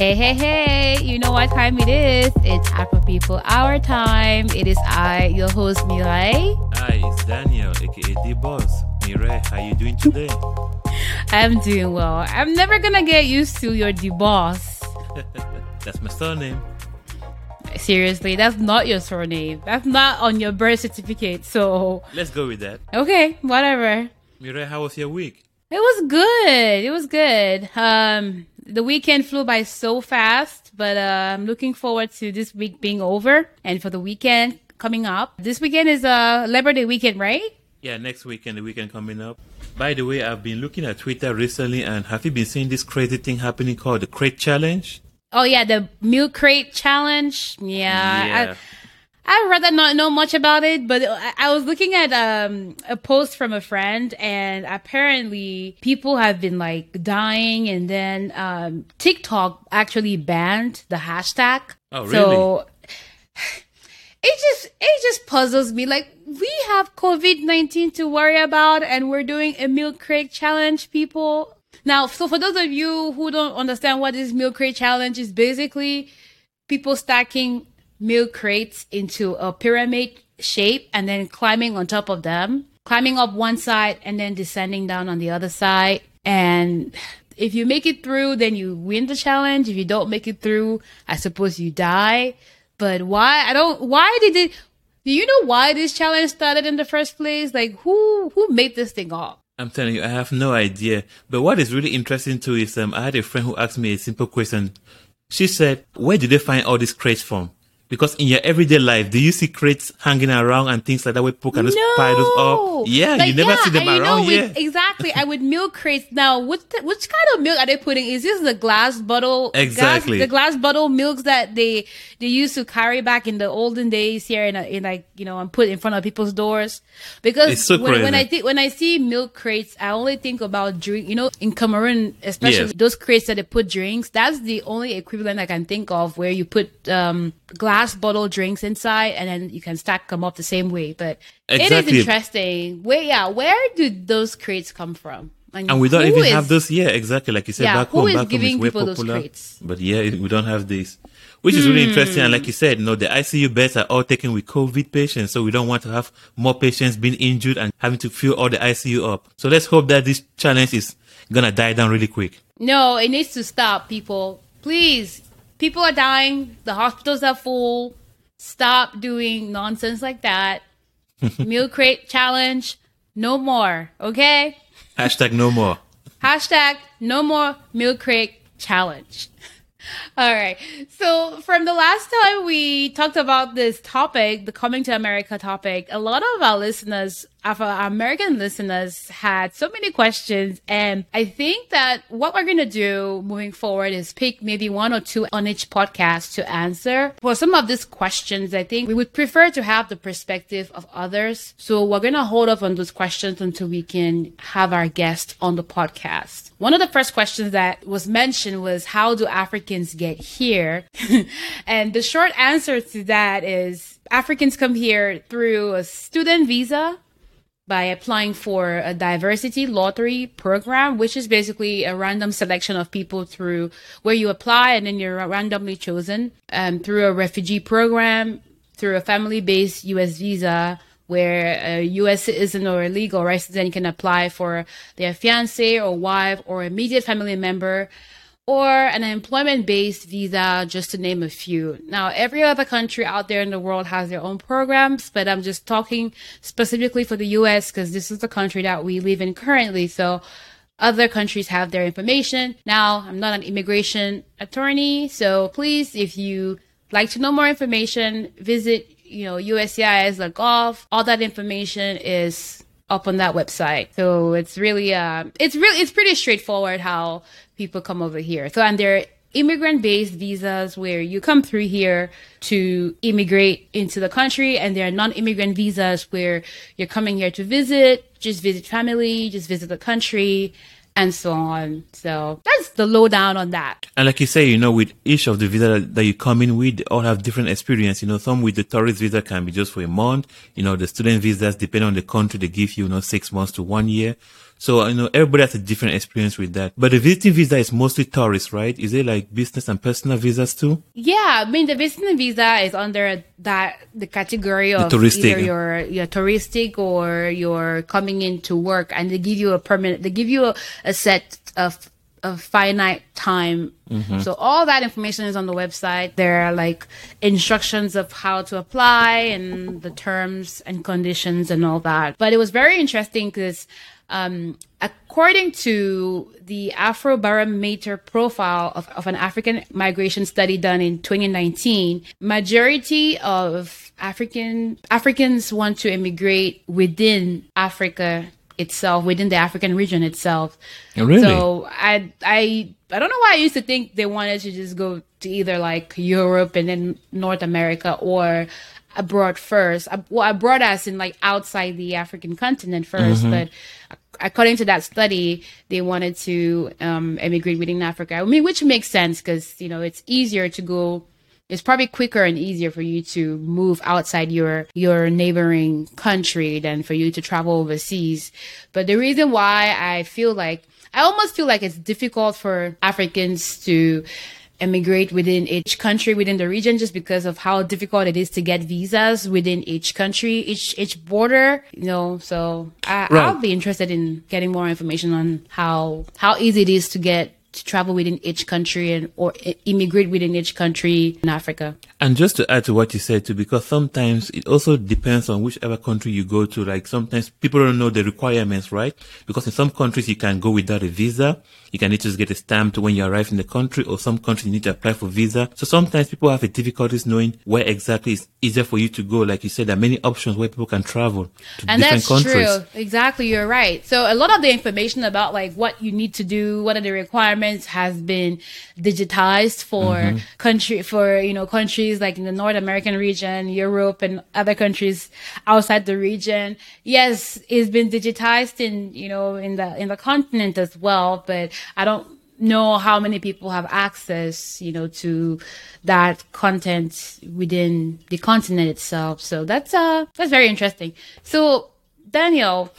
Hey, hey, hey, you know what time it is? It's Afro People Hour time. It is I, your host, Mireille. Hi, it's Daniel, aka D Boss. Mireille, how you doing today? I'm doing well. I'm never gonna get used to your D Boss. That's my surname. Seriously, that's not your surname. That's not on your birth certificate. So Let's go with that. okay, whatever. Mireille, how was your week? It was good. It was good. Um, the weekend flew by so fast, but uh, I'm looking forward to this week being over and for the weekend coming up. This weekend is uh, Labor Day weekend, right? Yeah, next weekend, the weekend coming up. By the way, I've been looking at Twitter recently, and have you been seeing this crazy thing happening called the Crate Challenge? Oh yeah, the milk crate challenge. Yeah, Yeah. I, I'd rather not know much about it, but I, was looking at um, a post from a friend, and apparently people have been like dying, and then um, TikTok actually banned the hashtag. Oh, really? So it just it just puzzles me. Like we have COVID nineteen to worry about, and we're doing a milk crate challenge, people. Now, so for those of you who don't understand what this milk crate challenge is, basically people stacking milk crates into a pyramid shape and then climbing on top of them, climbing up one side and then descending down on the other side. And if you make it through, then you win the challenge. If you don't make it through, I suppose you die. But why? I don't. Why did it? Do you know why this challenge started in the first place? Like who who made this thing up? I'm telling you, I have no idea. But what is really interesting too is um, I had a friend who asked me a simple question. She said, "Where did they find all these crates from?" Because in your everyday life, do you see crates hanging around and things like that where people can just pile those up? Yeah, Like, you never see them know, around. yeah, exactly. I would milk crates now. Which which kind of milk are they putting? Is this the glass bottle? glass- Exactly. the glass bottle milks that they they used to carry back in the olden days here in, a, in like you know and put in front of people's doors. Because It's so when, when I think when I see milk crates, I only think about drink. You know, in Cameroon, especially Yes. those crates that they put drinks. That's the only equivalent I can think of where you put um glass bottle drinks inside and then you can stack them up the same way. But it Exactly. is interesting. Where yeah, where do those crates come from? and we don't even is- have those. Yeah, exactly. Like you said, Yeah, back home, back home is way popular. But yeah, we don't have this, which is really interesting. Hmm. And like you said, you know, the ICU beds are all taken with COVID patients, so we don't want to have more patients being injured and having to fill all the ICU up. So let's hope that this challenge is gonna die down really quick. No, it needs to stop, people. Please. People are dying. The hospitals are full. Stop doing nonsense like that. Meal crate challenge. No more. Okay? Hashtag no more. Hashtag no more meal crate challenge. All right. So from the last time we talked about this topic, the coming to America topic, a lot of our listeners, our American listeners had so many questions. And I think that what we're going to do moving forward is pick maybe one or two on each podcast to answer. For some of these questions, I think we would prefer to have the perspective of others. So we're going to hold off on those questions until we can have our guest on the podcast. One of the first questions that was mentioned was how do Africans get here? and the short answer to that is Africans come here through a student visa by applying for a diversity lottery program, which is basically a random selection of people through where you apply and then you're randomly chosen um, through a refugee program, through a family based US visa where a US citizen or a legal resident can apply for their fiance or wife or immediate family member or an employment based visa, just to name a few. Now, every other country out there in the world has their own programs, but I'm just talking specifically for the US because this is the country that we live in currently. So, other countries have their information. Now, I'm not an immigration attorney, so please, if you like to know more information, visit, you know, USCIS.gov. All that information is up on that website. So it's really, uh, it's really, it's pretty straightforward how people come over here. So, and they're immigrant based visas where you come through here to immigrate into the country and there are non-immigrant visas where you're coming here to visit, just visit family, just visit the country and so on. So that's the lowdown on that. And like you say, you know, with each of the visa that you come in with, all have different experience. You know, some with the tourist visa can be just for a month. You know, the student visas, depending on the country, they give you, you know, six months to one year. So, you know, everybody has a different experience with that. But the visiting visa is mostly tourists, right? Is it like business and personal visas too? Yeah, I mean the visiting visa is under that the category of touristic, either your your touristic or you're coming in to work, and they give you a permanent. They give you a, a set of a finite time. Mm-hmm. So all that information is on the website. There are like instructions of how to apply and the terms and conditions and all that. But it was very interesting because um, according to the Afrobarometer profile of, of an African migration study done in 2019, majority of African Africans want to immigrate within Africa itself, within the African region itself. Oh, really? So I I I don't know why I used to think they wanted to just go to either like Europe and then North America or abroad first. Well, abroad as in like outside the African continent 1st but according to that study, they wanted to um, immigrate within Africa. I mean, which makes sense because you know it's easier to go. It's probably quicker and easier for you to move outside your your neighboring country than for you to travel overseas. But the reason why I feel like I almost feel like it's difficult for Africans to immigrate within each country within the region just because of how difficult it is to get visas within each country each each border you know so I, Right. i'll be interested in getting more information on how how easy it is to get to travel within each country and or immigrate within each country in africa And just to add to what you said too, because sometimes it also depends on whichever country you go to. Like sometimes people don't know the requirements, right? Because in some countries you can go without a visa. You can need to just get a stamp when you arrive in the country, or some countries you need to apply for visa. So sometimes people have a difficulties knowing where exactly is easier for you to go. Like you said, there are many options where people can travel to and different that's true exactly you're right so a lot of the information about like what you need to do what are the requirements has been digitized for Mm-hmm. country for you know countries like in the north american region europe and other countries outside the region. Yes it's been digitized in you know in the in the continent as well but i don't know how many people have access you know to that content within the continent itself. So that's uh that's very interesting. So daniel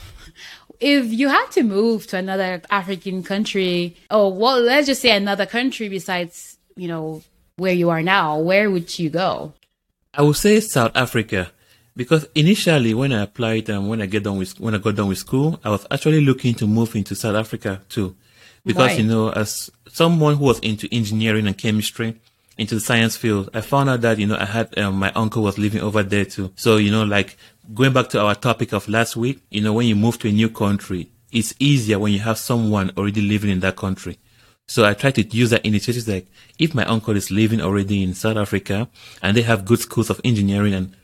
if you had to move to another african country oh well let's just say another country besides you know where you are now where would you go I would say South Africa because initially when I applied and when I get done with when I got done with school, I was actually looking to move into South Africa too, because Why? you know as someone who was into engineering and chemistry, into the science field, I found out that you know I had um, my uncle was living over there too. So you know like going back to our topic of last week, you know when you move to a new country, it's easier when you have someone already living in that country. So I try to use that initiative like if my uncle is living already in South Africa and they have good schools of engineering and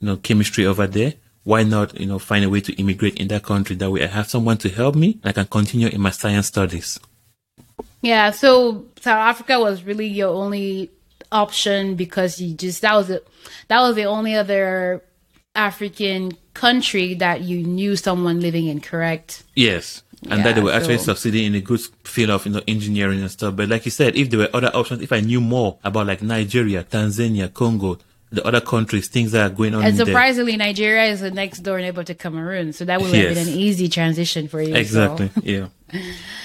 you know chemistry over there, why not you know find a way to immigrate in that country? That way I have someone to help me and I can continue in my science studies. Yeah, so South Africa was really your only option because you just that was it. That was the only other African country that you knew someone living in, correct? Yes. And that they were actually so- succeeding in a good field of you know engineering and stuff. But like you said, if there were other options, if I knew more about like Nigeria, Tanzania, Congo, the other countries, things that are going on And in there. surprisingly, Nigeria is the next door neighbor to Cameroon, so that would have been an easy transition for you. so- Exactly. Yeah.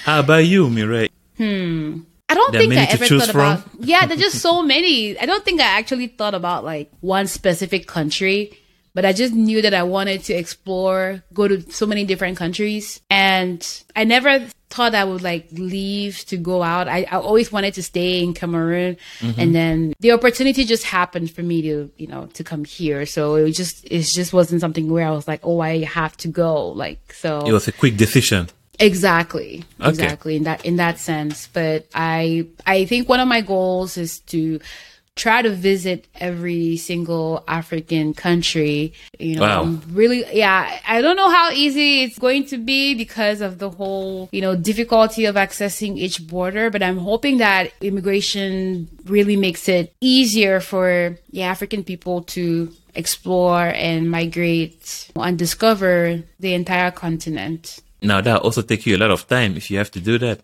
How about you, Mireille? Hmm. I don't There think I ever thought from? about. Yeah, there's just so many. I don't think I actually thought about like one specific country, but I just knew that I wanted to explore, go to so many different countries, and I never thought I would like leave to go out. I, I always wanted to stay in Cameroon, Mm-hmm. and then the opportunity just happened for me to, you know, to come here. So it was just, it just wasn't something where I was like, oh, I have to go. Like so. It was a quick decision. Exactly. Okay. Exactly in that in that sense. But I I think one of my goals is to try to visit every single African country. You know, Wow. I'm really yeah, I don't know how easy it's going to be because of the whole, you know, difficulty of accessing each border, but I'm hoping that immigration really makes it easier for the African people to explore and migrate and discover the entire continent. Now that also take you a lot of time if you have to do that.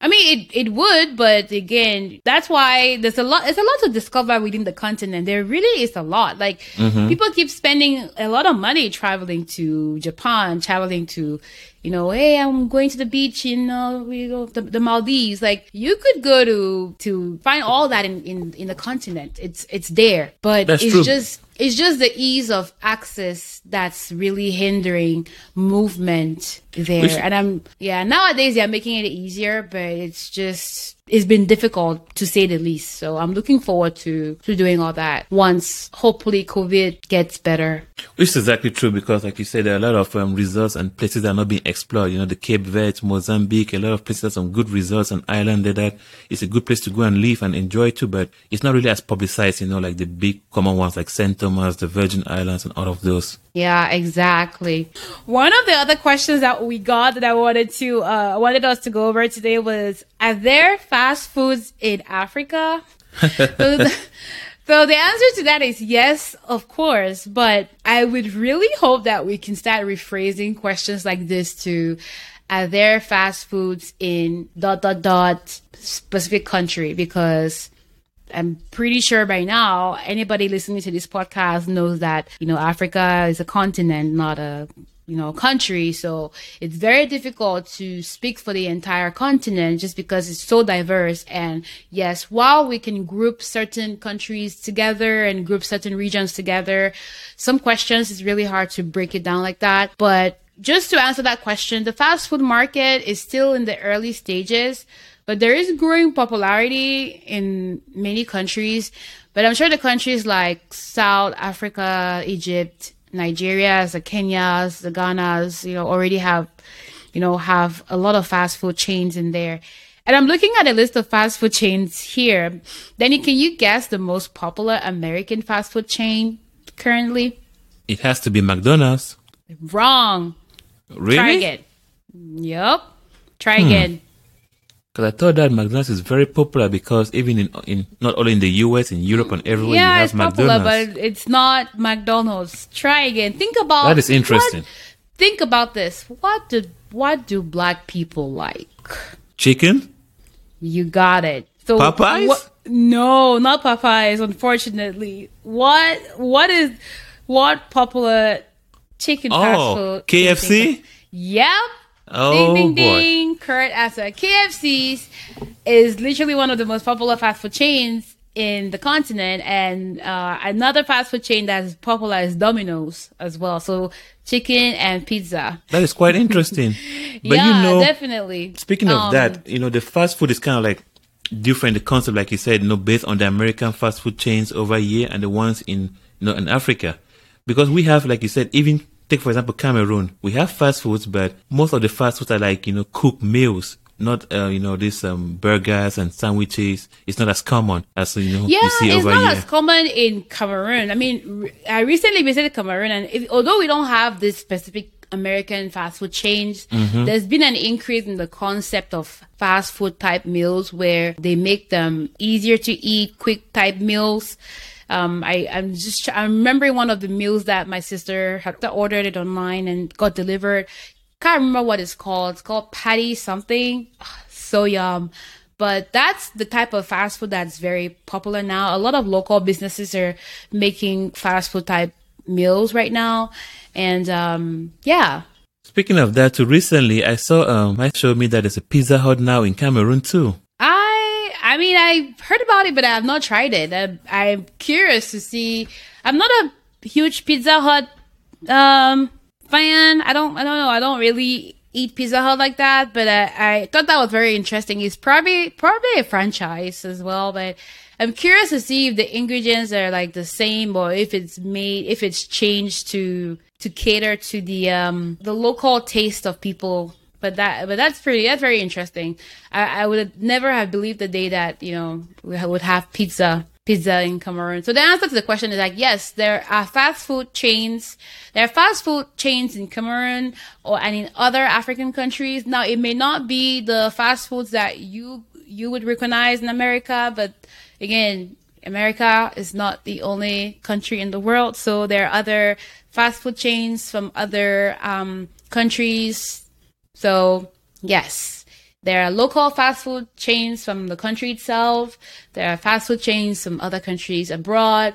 I mean, it, it would, but again, that's why there's a lot, there's a lot to discover within the continent. There really is a lot. Like, Mm-hmm. people keep spending a lot of money traveling to Japan, traveling to, you know, hey, I'm going to the beach in, uh, we go, the, the Maldives. Like, you could go to, to find all that in, in, in the continent. It's, it's there, but That's it's true. just, it's just the ease of access that's really hindering movement there. Which- and I'm, yeah, nowadays they're making it easier, but it's just, it's been difficult to say the least. So I'm looking forward to, to doing all that once hopefully COVID gets better. Which is exactly true because, like you said, there are a lot of um, resorts and places that are not being explored. You know, the Cape Verde, Mozambique, a lot of places have some good resorts and island there that it's a good place to go and live and enjoy too, but it's not really as publicized, you know, like the big common ones like St. Thomas, the Virgin Islands and all of those. Yeah, exactly. One of the other questions that we got that I wanted to uh wanted us to go over today was are there fast foods in Africa? so, the, so the answer to that is yes, of course, but I would really hope that we can start rephrasing questions like this to are there fast foods in dot dot dot specific country? Because I'm pretty sure by now anybody listening to this podcast knows that, you know, Africa is a continent, not a, you know, country. So it's very difficult to speak for the entire continent just because it's so diverse. And yes, while we can group certain countries together and group certain regions together, some questions is really hard to break it down like that. But just to answer that question, the fast food market is still in the early stages but there is growing popularity in many countries. But I'm sure the countries like South Africa, Egypt, Nigeria, the Kenyas, the Ghanas, you know, already have, you know, have a lot of fast food chains in there. And I'm looking at a list of fast food chains here. Danny, can you guess the most popular American fast food chain currently? It has to be McDonald's. Wrong. Really? Try hmm. again. Yep. Try again. Because I thought that McDonald's is very popular because even in, in not only in the US, in Europe and everywhere you yeah, have it's popular, but it's not McDonald's. Try again. Think about That is interesting. what- think about this. What do what do black people like? Chicken? You got it. So Popeyes? what- no, not Popeyes. Unfortunately, what what is what popular chicken oh, fast Oh, food? can KFC? Yep. Oh ding ding boy. ding. Correct answer. KFC's is literally one of the most popular fast food chains in the continent, and uh, another fast food chain that is popular is Domino's as well. So chicken and pizza. That is quite interesting. But yeah, you know, definitely. Speaking of Um, that, you know, the fast food is kind of like different. The concept, like you said, you know, based on the American fast food chains over here and the ones in, you know, in Africa. Because we have, like you said, even take, for example, Cameroon. We have fast foods, but most of the fast foods are like, you know, cooked meals. Not, uh, you know, these, um, burgers and sandwiches. It's not as common as, you know, Yeah, you see it's over not here. as common in Cameroon. I mean, re- I recently visited Cameroon, and if, although we don't have this specific American fast food chains, Mm-hmm. there's been an increase in the concept of fast food type meals where they make them easier to eat, quick type meals. Um, I, I'm just, I'm remembering one of the meals that my sister had ordered it online and got delivered. Can't remember what it's called. It's called patty something. So yum. But that's the type of fast food that's very popular now. A lot of local businesses are making fast food type meals right now. And um, yeah, Speaking of that, too, recently I saw, um, I showed me that there's a Pizza Hut now in Cameroon too. Mean I heard about it, but I have not tried it. I, I'm curious to see. I'm not a huge Pizza Hut um fan. I don't I don't know. I don't really eat Pizza Hut like that, but I, I thought that was very interesting. It's probably probably a franchise as well, but I'm curious to see if the ingredients are like the same or if it's made if it's changed to to cater to the um the local taste of people but that but that's pretty that's very interesting. I, I would never have believed the day that you know we would have pizza pizza in cameroon. So the answer to the question is like yes there are fast food chains there are fast food chains in cameroon or and in other african countries. Now it may not be the fast foods that you you would recognize in america but again America is not the only country in the world, so there are other fast food chains from other um, countries. So yes, There are local fast food chains from the country itself. There are fast food chains from other countries abroad.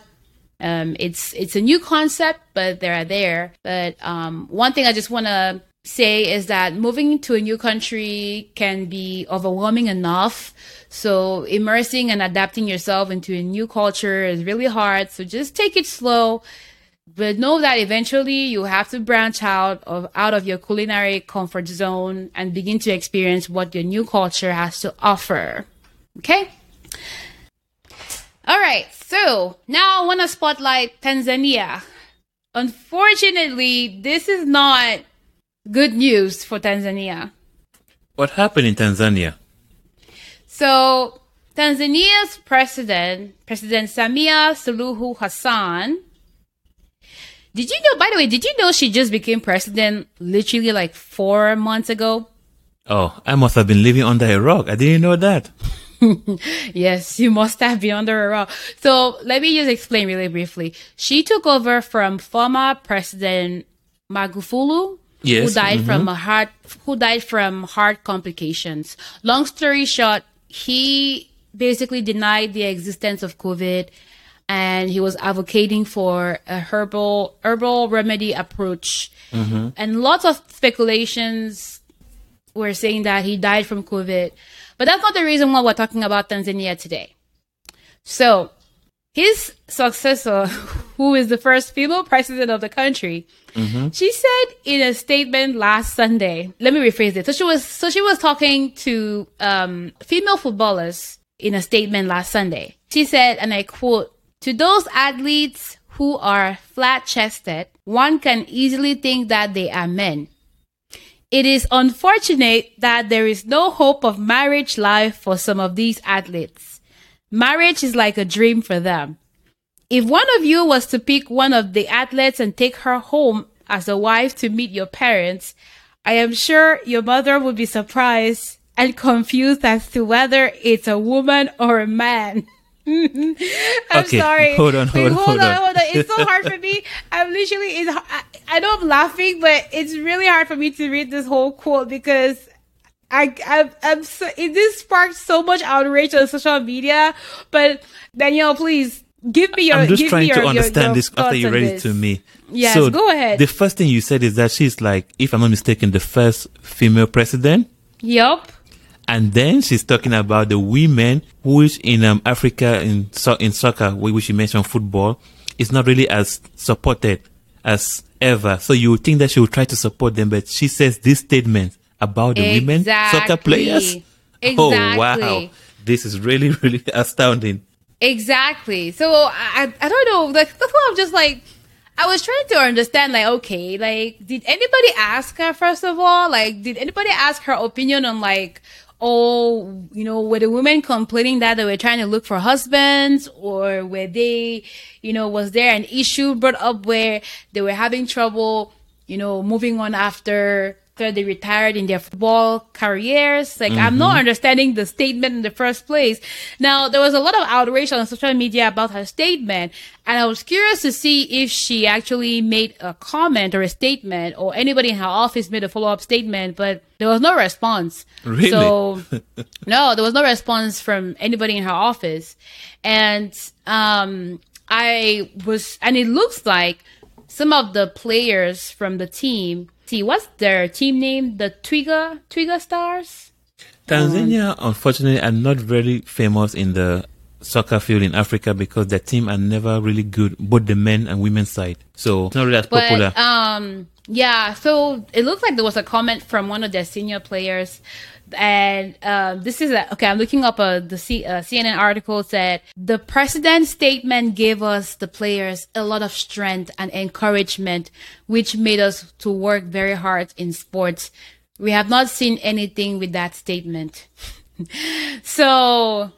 Um, it's it's a new concept, but they are there. But um, one thing I just want to say is that moving to a new country can be overwhelming enough. So immersing and adapting yourself into a new culture is really hard. So just take it slow but know that eventually you have to branch out of out of your culinary comfort zone and begin to experience what your new culture has to offer. Okay? All right. So, now I want to spotlight Tanzania. Unfortunately, this is not good news for Tanzania. What happened in Tanzania? So, Tanzania's president, President Samia Suluhu Hassan, did you know, by the way, did you know she just became president literally like four months ago? Oh, I must have been living under a rock. I didn't know that. yes, you must have been under a rock. So let me just explain really briefly. She took over from former President Magufuli, Yes, who died mhm. from a heart who died from heart complications. Long story short, he basically denied the existence of COVID and he was advocating for a herbal herbal remedy approach. And lots of speculations were saying that he died from COVID. But that's not the reason why we're talking about Tanzania today. So, his successor, who is the first female president of the country, she said in a statement last Sunday. Let me rephrase it. So she was so she was talking to um, female footballers in a statement last Sunday. She said, and I quote: "To those athletes who are flat-chested, one can easily think that they are men." It is unfortunate that there is no hope of marriage life for some of these athletes. Marriage is like a dream for them. If one of you was to pick one of the athletes and take her home as a wife to meet your parents, I am sure your mother would be surprised and confused as to whether it's a woman or a man. Mm-hmm. I'm Okay, sorry. hold on, Wait, hold on, hold on. hold on. It's so hard for me. I'm literally, it's, I, I know I'm laughing, but it's really hard for me to read this whole quote because I, I, I'm so, it, this sparked so much outrage on social media. But Danielle, please give me your. I'm just trying your, to understand your this after you read it to me. Yes, so go ahead. The first thing you said is that she's like, if I'm not mistaken, the first female president. Yup. And then she's talking about the women, which in um, Africa, in so- in soccer, whi- which you mentioned football, is not really as supported as ever. So you would think that she would try to support them, but she says this statement about the women soccer players. Oh wow, this is really really astounding. Exactly. So I, I don't know. Like that's why I'm just like, I was trying to understand. Like, okay, like, did anybody ask her first of all? Like, did anybody ask her opinion on like, oh, you know, were the women complaining that they were trying to look for husbands, or were they, you know, was there an issue brought up where they were having trouble, you know, moving on after after they retired in their football careers. Like, I'm not understanding the statement in the first place. Now, there was a lot of outrage on social media about her statement, and I was curious to see if she actually made a comment or a statement, or anybody in her office made a follow up statement, but there was no response. Really? So, no, there was no response from anybody in her office. And um I was and it looks like some of the players from the team see what's their team name? The Twiga Twiga Stars? Tanzania, unfortunately, are not very famous in the soccer field in Africa because their team are never really good, both the men and women's side. So it's not really as popular. But um, yeah. So it looks like there was a comment from one of their senior players, and uh, this is a, okay. I'm looking up a the C, uh, CNN article said the president's statement gave us the players a lot of strength and encouragement, which made us to work very hard in sports. We have not seen anything with that statement. so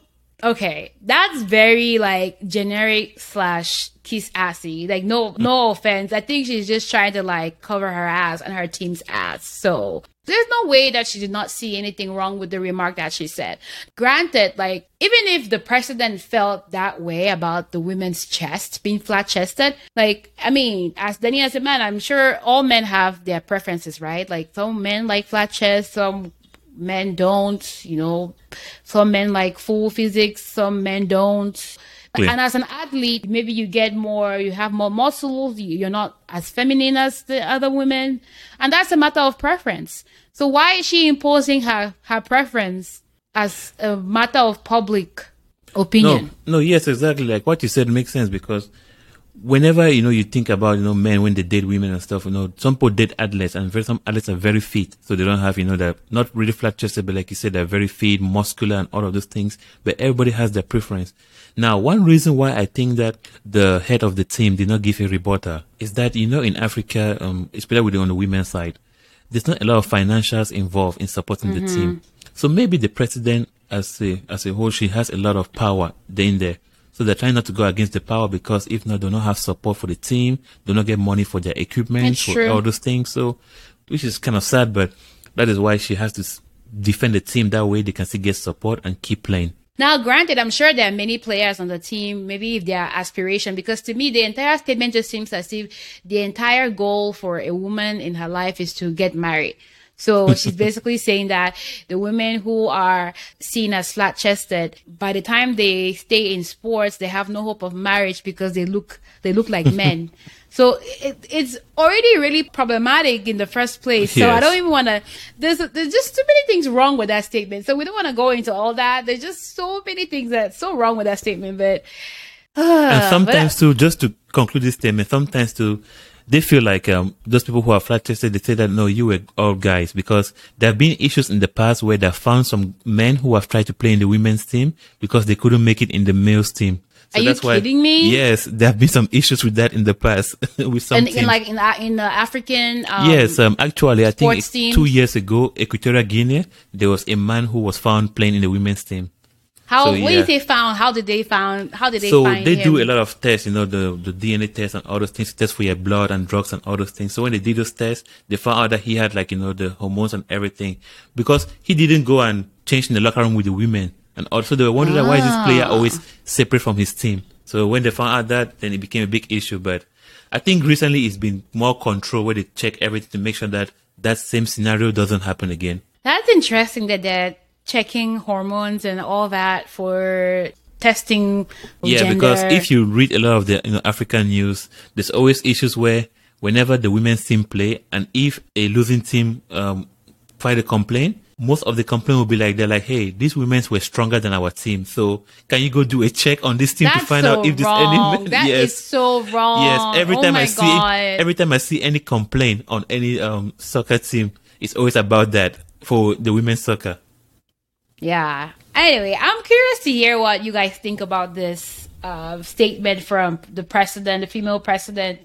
okay that's very like generic slash kiss assy like no no offense i think she's just trying to like cover her ass and her team's ass so there's no way that she did not see anything wrong with the remark that she said granted like even if the president felt that way about the women's chest being flat chested like i mean as danny as a man i'm sure all men have their preferences right like some men like flat chest some men don't. You know, some men like full physics, some men don't. Clear. And as an athlete, maybe you get more, you have more muscles, you- you're not as feminine as the other women. And that's a matter of preference. So why is she imposing her, her preference as a matter of public opinion? No, no, yes, exactly. Like what you said makes sense because whenever you know you think about you know men when they date women and stuff, you know some people date athletes and very, some athletes are very fit, so they don't have you know they're not really flat chested, but like you said, they're very fit, muscular, and all of those things. But everybody has their preference. Now, one reason why I think that the head of the team did not give a rebuttal is that you know in Africa, um, especially with on the women's side, there's not a lot of financials involved in supporting the team. So maybe the president, as a as a whole, she has a lot of power there in there. So they're trying not to go against the power because if not, they'll not have support for the team. They'll not get money for their equipment, for true. all those things. So, which is kind of sad, but that is why she has to defend the team. That way they can still get support and keep playing. Now, granted, I'm sure there are many players on the team, maybe if their aspiration, because to me, the entire statement just seems as if the entire goal for a woman in her life is to get married. So she's basically saying that the women who are seen as flat chested, by the time they stay in sports, they have no hope of marriage because they look, they look like men. So it, it's already really problematic in the first place. So I don't even want to. There's there's just too many things wrong with that statement. So we don't want to go into all that. There's just so many things that's so wrong with that statement. But and uh, sometimes too, just to conclude this statement, sometimes too, they feel like um, those people who are flat chested, they say that no, you were all guys because there have been issues in the past where they found some men who have tried to play in the women's team because they couldn't make it in the males team. So Are you that's why, kidding me? Yes, there have been some issues with that in the past with some and in like in the- in the African um, yes, um, actually, I think two years ago, Equatorial Guinea, there was a man who was found playing in the women's team. How so, yeah. you say found how did they found how did they so find they him? do a lot of tests, you know, the the DNA tests and all those things, tests for your blood and drugs and all those things. So when they did those tests, they found out that he had like you know the hormones and everything because he didn't go and change in the locker room with the women, and also they were wondering why is this player Ah. always separate from his team. So when they found out that, then it became a big issue. But I think recently it's been more control where they check everything to make sure that that same scenario doesn't happen again. That's interesting that they're checking hormones and all that for testing. Yeah, gender. because if you read a lot of the you know, African news, there's always issues where whenever the women's team play, and if a losing team um, file a complaint, most of the complaint will be like they're like, "Hey, these women were stronger than our team, so can you go do a check on this team that's to find so out if there's wrong. any?" men?" That is yes, so wrong. yes. Every oh time I see, every time I see any complaint on any um, soccer team, it's always about that for the women's soccer. Yeah. Anyway, I'm curious to hear what you guys think about this uh, statement from the president, the female president.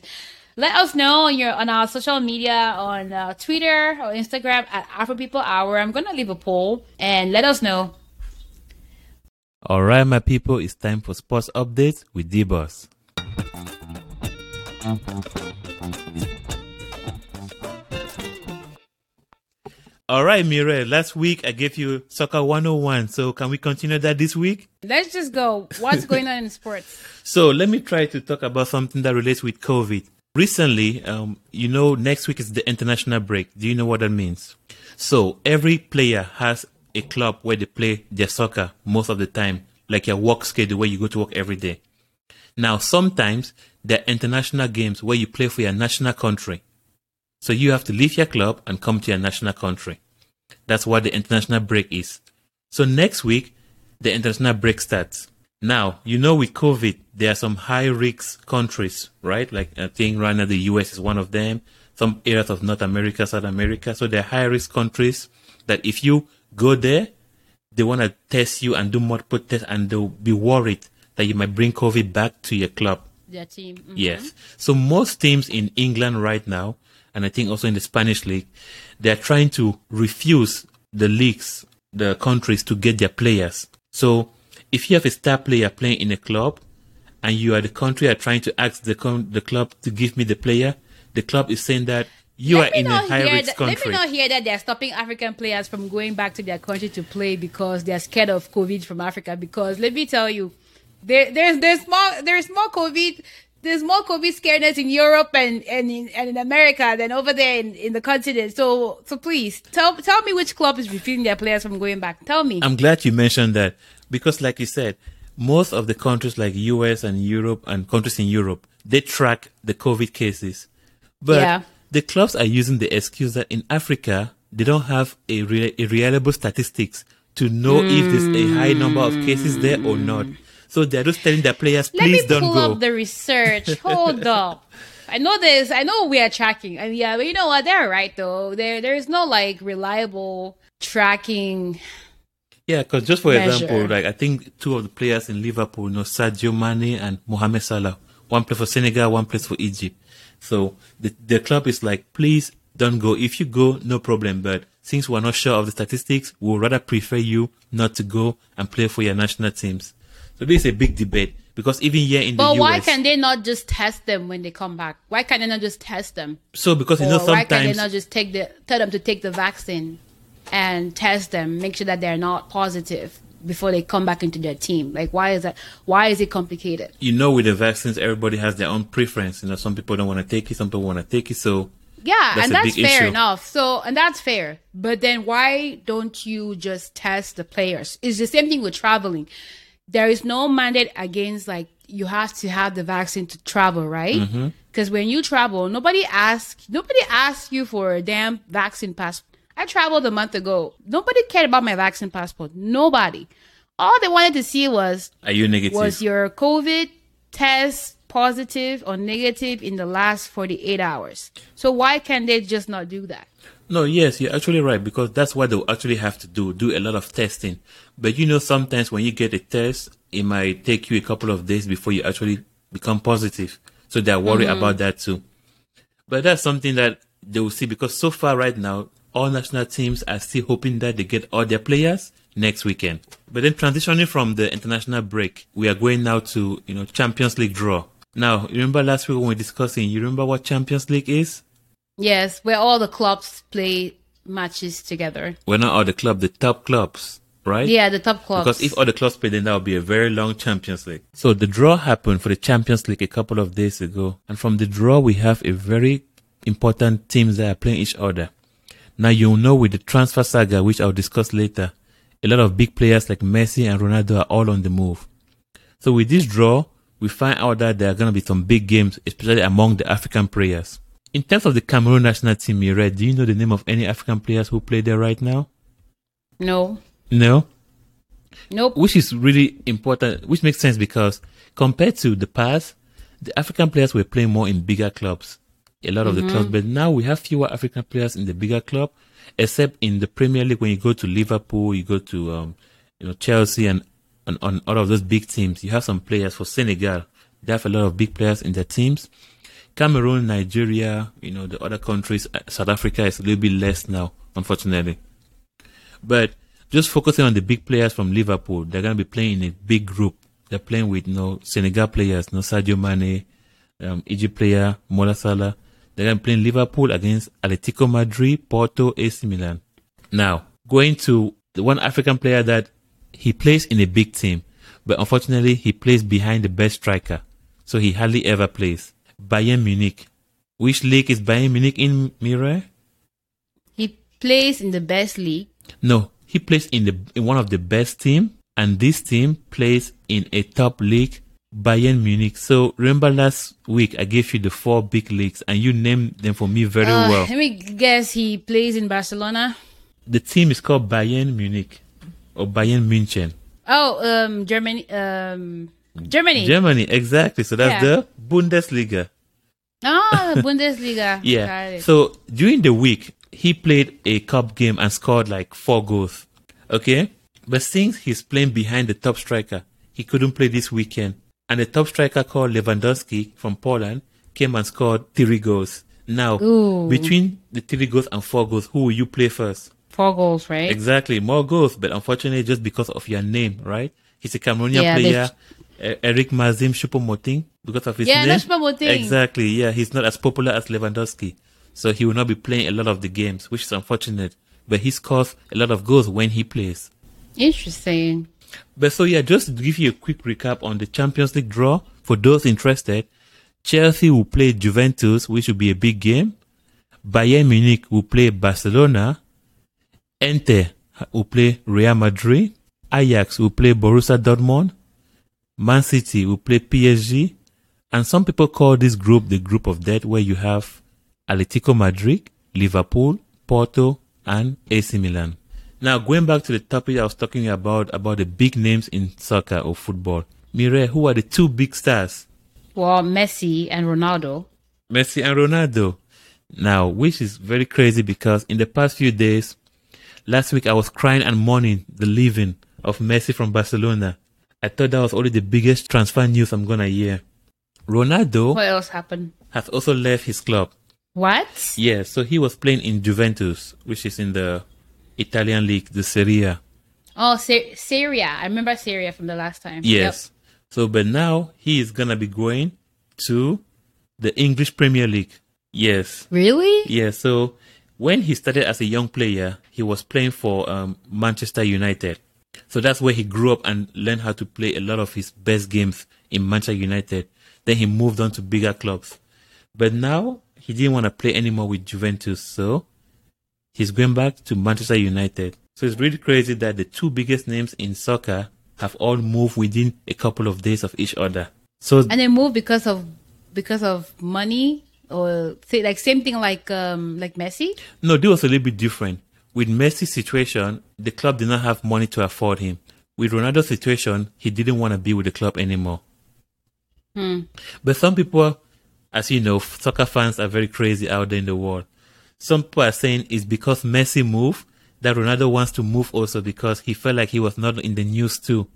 Let us know on your on our social media on uh, Twitter or Instagram at Afro People Hour. I'm gonna leave a poll and let us know. All right, my people, it's time for sports updates with D-Boss. All right, Mire, last week I gave you Soccer 101. So can we continue that this week? Let's just go. What's going on in sports? So let me try to talk about something that relates with COVID. Recently, um, you know, next week is the international break. Do you know what that means? So every player has a club where they play their soccer most of the time, like your work schedule where you go to work every day. Now, sometimes there are international games where you play for your national country. So you have to leave your club and come to your national country. That's what the international break is. So next week, the international break starts. Now, you know, with COVID, there are some high risk countries, right? Like I think right now the US is one of them. Some areas of North America, South America. So they're high risk countries that if you go there, they want to test you and do multiple tests and they'll be worried that you might bring COVID back to your club. Their team. Mhm. Yes. So most teams in England right now, and I think also in the Spanish league, they're trying to refuse the leagues, the countries to get their players. So if you have a star player playing in a club and you are the country are trying to ask the con- the club to give me the player, the club is saying that you Let are in a not high risk that- Let me country. not hear that they're stopping African players from going back to their country to play because they're scared of COVID from Africa. Because let me tell you, there, there's there's more there's more COVID there's more COVID scaredness in Europe and, and in, and in America than over there in, in the continent. So, so please tell, tell me which club is refusing their players from going back. Tell me. I'm glad you mentioned that because like you said, most of the countries like US and Europe and countries in Europe, they track the COVID cases. But Yeah. the clubs are using the excuse that in Africa, they don't have a, re- a reliable statistics to know if there's a high number of cases there or not. So they're just telling their players, Let please don't pull go. up the research. Hold up. I know this. I know we are tracking. And yeah, but you know what? They're right though. There, there is no like reliable tracking. Yeah, because just for measure. example, like I think two of the players in Liverpool, you know, Sadio Mane and Mohamed Salah, one plays for Senegal, one plays for Egypt. So the the club is like, please don't go. If you go, no problem. But since we're not sure of the statistics, we would rather prefer you not to go and play for your national teams. So this is a big debate because even here in the But the why can they not just test them when they come back? Why can they not just test them? so because you know or why can they not just take the tell them to take the vaccine and test them, make sure that they're not positive before they come back into their team? Like why is that why is it complicated? you know with the vaccines, everybody has their own preference. You know, some people don't want to take it, some people want to take it. So Yeah, That's and that's fair issue. enough. So and that's fair. But then why don't you just test the players? It's the same thing with traveling. There is no mandate against like you have to have the vaccine to travel, right? Mm-hmm. Because when you travel, nobody asks nobody asks you for a damn vaccine passport. I traveled a month ago. Nobody cared about my vaccine passport. Nobody. All they wanted to see was are you negative? was your COVID test positive or negative in the last 48 hours? So why can't they just not do that? No, yes, you're actually right because that's what they'll actually have to do, do a lot of testing. But you know, sometimes when you get a test, it might take you a couple of days before you actually become positive. So they're worried about mm-hmm. that too. But that's something that they will see because so far right now, all national teams are still hoping that they get all their players next weekend. But then transitioning from the international break, we are going now to, you know, Champions League draw. Now, you remember last week when we were discussing, you remember what Champions League is? Yes, where all the clubs play matches together. We're not all the club, the top clubs, right? Yeah, the top clubs. Because if all the clubs play, then that would be a very long Champions League. So the draw happened for the Champions League a couple of days ago. And from the draw, we have a very important teams that are playing each other. Now you'll know with the transfer saga, which I'll discuss later, a lot of big players like Messi and Ronaldo are all on the move. So with this draw, we find out that there are going to be some big games, especially among the African players. In terms of the Cameroon national team, Mireille, do you know the name of any African players who play there right now? no, No? nope. which is really important, which makes sense because compared to the past, the African players were playing more in bigger clubs, a lot of the clubs, but now we have fewer African players in the bigger club, except in the Premier League. When you go to Liverpool, you go to um, you know Chelsea and, and on all of those big teams, you have some players for Senegal. They have a lot of big players in their teams. Cameroon, Nigeria, you know the other countries, uh, South Africa is a little bit less now, unfortunately. But just focusing on the big players from Liverpool, they're going to be playing in a big group. They're playing with you know, Senegal players, no Sadio Mane, um, Egypt player, Mola Salah. They're going to playing Liverpool against Atletico Madrid, Porto, AC Milan. Now, going to the one African player that he plays in a big team, but unfortunately he plays behind the best striker. So he hardly ever plays. Bayern Munich. Which league is Bayern Munich in, Mireille? He plays in the best league. No, he plays in the in one of the best team, and this team plays in a top league, Bayern Munich. So remember last week I gave you the four big leagues, and you named them for me very Uh, well. Let me guess. He plays in Barcelona. The team is called Bayern Munich or Bayern München. Oh, um, Germany. Um, Germany. Germany, exactly. So that's Yeah. the Bundesliga. Ah, Bundesliga. Yeah. So during the week, he played a cup game and scored like four goals. Okay. But since he's playing behind the top striker, he couldn't play this weekend. And the top striker called Lewandowski from Poland came and scored three goals. Now, Ooh. between the three goals and four goals, who will you play first? Four goals, right? Exactly, more goals, but unfortunately, just because of your name, right? He's a Cameroonian Yeah, player, Eric Maxim Choupo-Moting, because of his Yeah, name. Choupo-Moting. Exactly, yeah, he's not as popular as Lewandowski, so he will not be playing a lot of the games, which is unfortunate. But he scores a lot of goals when he plays. Interesting. But so yeah, just to give you a quick recap on the Champions League draw for those interested. Chelsea will play Juventus, which will be a big game. Bayern Munich will play Barcelona. Inter will play Real Madrid. Ajax will play Borussia Dortmund. Man City will play PSG. And some people call this group the group of death, where you have Atletico Madrid, Liverpool, Porto, and AC Milan. Now, going back to the topic I was talking about, about the big names in soccer or football. Mire, who are the two big stars? Well, Messi and Ronaldo. Messi and Ronaldo. Now, which is very crazy because in the past few days, last week I was crying and mourning the leaving of Messi from Barcelona. I thought that was only the biggest transfer news I'm gonna hear. Ronaldo What else happened? has also left his club. What? Yeah, so he was playing in Juventus, which is in the Italian league, the Serie A. Oh, Syria. I remember Syria from the last time. Yes. So, but now he is gonna be going to the English Premier League. Yes. Really? Yeah. So when he started as a young player, he was playing for um, Manchester United. So that's where he grew up and learned how to play a lot of his best games in Manchester United. Then he moved on to bigger clubs. But now he didn't want to play anymore with Juventus, so he's going back to Manchester United. So it's really crazy that the two biggest names in soccer have all moved within a couple of days of each other. So And they moved because of because of money or say like same thing like um like Messi. No, this was a little bit different. With Messi's situation, the club did not have money to afford him. With Ronaldo's situation, he didn't want to be with the club anymore. Hmm. But some people, as you know, soccer fans are very crazy out there in the world. Some people are saying it's because Messi moved that Ronaldo wants to move also because he felt like he was not in the news too.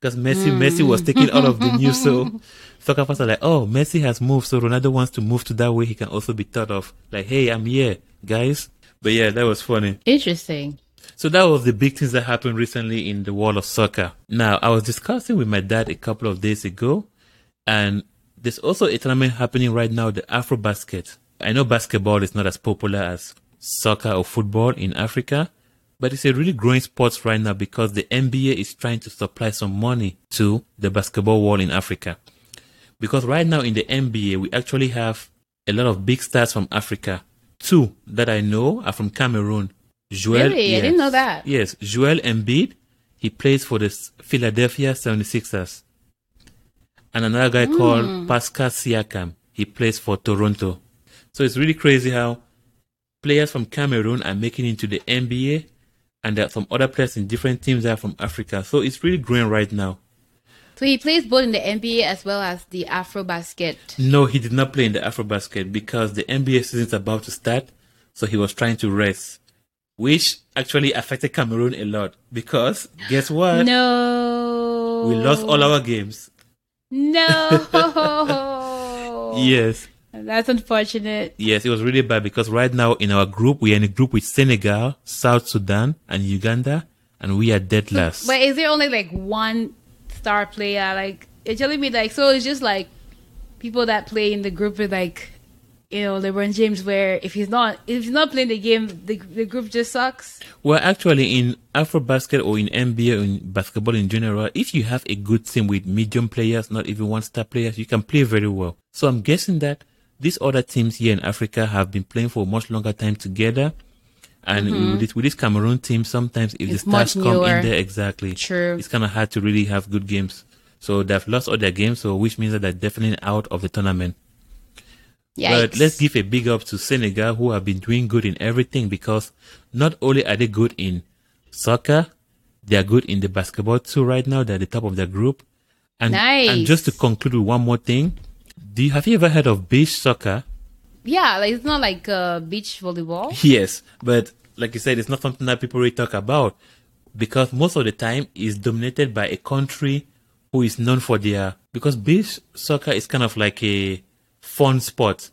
Because Messi, Messi was taking all of the news, so soccer fans are like, "Oh, Messi has moved, so Ronaldo wants to move to that way he can also be thought of." Like, "Hey, I'm here, guys." But yeah, that was funny. Interesting. So that was the big things that happened recently in the world of soccer. Now, I was discussing with my dad a couple of days ago, and there's also a tournament happening right now, the Afro Basket. I know basketball is not as popular as soccer or football in Africa, but it's a really growing sport right now because the NBA is trying to supply some money to the basketball world in Africa. Because right now in the NBA, we actually have a lot of big stars from Africa. Two that I know are from Cameroon. Joel, Really? I didn't know that. Yes, Joel Embiid. He plays for the Philadelphia 76ers. And another guy Hmm. called Pascal Siakam. He plays for Toronto. So it's really crazy how players from Cameroon are making it into the NBA and there are some other players in different teams that are from Africa. So it's really growing right now. So he plays both in the NBA as well as the Afro basket. No, he did not play in the Afrobasket because the NBA season is about to start, so he was trying to rest, which actually affected Cameroon a lot because guess what? No. We lost all our games. No. Yes, That's unfortunate. yes, it was really bad because right now in our group we are in a group with Senegal, South Sudan, and Uganda, and we are dead last. But is there only like one star player? Like you're telling me like so it's just like people that play in the group with like you know LeBron James where if he's not if he's not playing the game the the group just sucks. Well, actually, in Afro Afrobasket or in NBA or in basketball in general, if you have a good team with medium players, not even one star players, you can play very well. So I'm guessing that these other teams here in Africa have been playing for a much longer time together. And with, this, with this Cameroon team, sometimes if Mm-hmm. It's the stars come in there, exactly, True. it's kind of hard to really have good games. So they've lost all their games, so which means that they're definitely out of the tournament. Yeah. But let's give a big up to Senegal who have been doing good in everything because not only are they good in soccer, they are good in the basketball too right now. They're at the top of their group. And, Nice. and just to conclude with one more thing, do you, have you ever heard of beach soccer? Yeah, like it's not like uh, beach volleyball. Yes, but like you said, it's not something that people really talk about because most of the time it's dominated by a country who is known for their because beach soccer is kind of like a fun sport.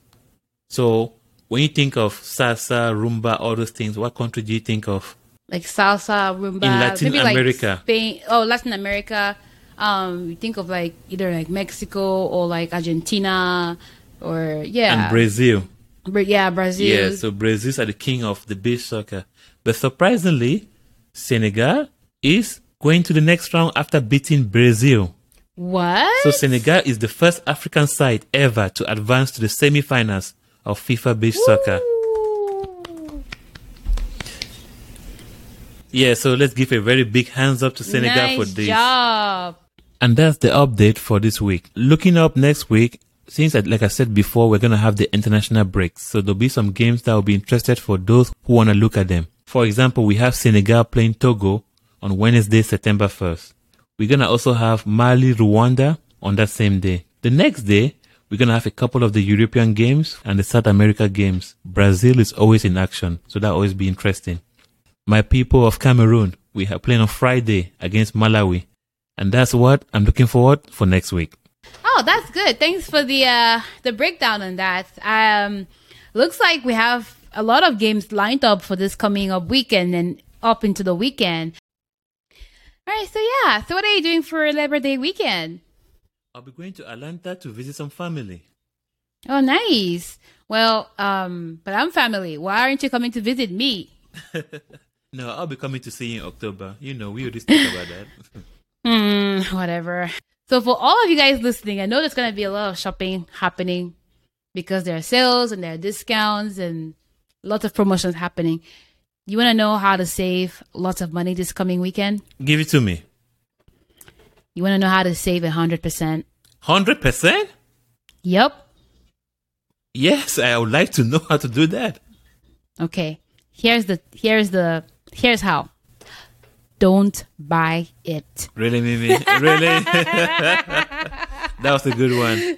So when you think of salsa, rumba, all those things, what country do you think of? Like salsa, rumba, In Latin maybe like America. Spain. Oh, Latin America. Um, you think of like either like Mexico or like Argentina or yeah, And Brazil. Bra- yeah, Brazil. Yeah, so Brazil's are the king of the beach soccer. But surprisingly, Senegal is going to the next round after beating Brazil. What? So Senegal is the first African side ever to advance to the semi-finals of FIFA Beach Soccer. Yeah, so let's give a very big hands up to Senegal nice for this. job. And that's the update for this week. Looking up next week, since like I said before, we're gonna have the international breaks. So there'll be some games that will be interested for those who wanna look at them. For example, we have Senegal playing Togo on Wednesday, September 1st. We're gonna also have Mali, Rwanda on that same day. The next day, we're gonna have a couple of the European games and the South America games. Brazil is always in action, so that'll always be interesting. My people of Cameroon, we are playing on Friday against Malawi. And that's what I'm looking forward for next week. Oh, that's good. Thanks for the uh the breakdown on that. Um looks like we have a lot of games lined up for this coming up weekend and up into the weekend. All right, so yeah. So what are you doing for Labor Day weekend? I'll be going to Atlanta to visit some family. Oh, nice. Well, um, but I'm family. Why aren't you coming to visit me? No, I'll be coming to see you in October. You know, we always talk about that. Hmm, whatever. So for all of you guys listening, I know there's gonna be a lot of shopping happening because there are sales and there are discounts and lots of promotions happening. You want to know how to save lots of money this coming weekend? Give it to me. You want to know how to save a hundred percent? 100%? Yep. Yes, I would like to know how to do that. Okay. Here's the here's the here's how. Don't buy it. Really, Mimi? Really? that was a good one.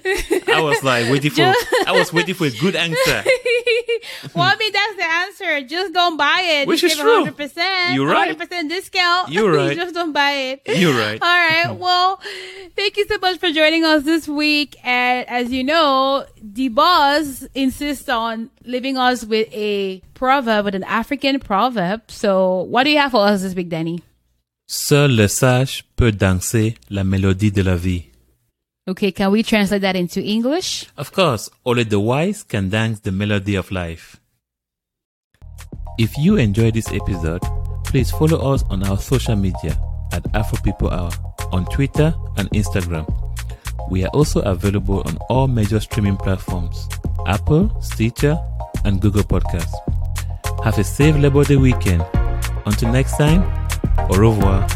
I was like waiting for I was waiting for a good answer. well, I mean that's the answer. Just don't buy it. Which is true. 100%. You're right. 100% discount. You're You right. just don't buy it. You're right. All right. Well, thank you so much for joining us this week. And as you know, the boss insists on leaving us with a proverb, with an African proverb. So, what do you have for us this week, Danny? Seul le sage peut danser la mélodie de la vie. Okay, can we translate that into English? Of course, only the wise can dance the melody of life. If you enjoyed this episode, please follow us on our social media at Afro People Hour on Twitter and Instagram. We are also available on all major streaming platforms Apple, Stitcher, and Google Podcasts. Have a safe Labor Day weekend. Until next time, au revoir.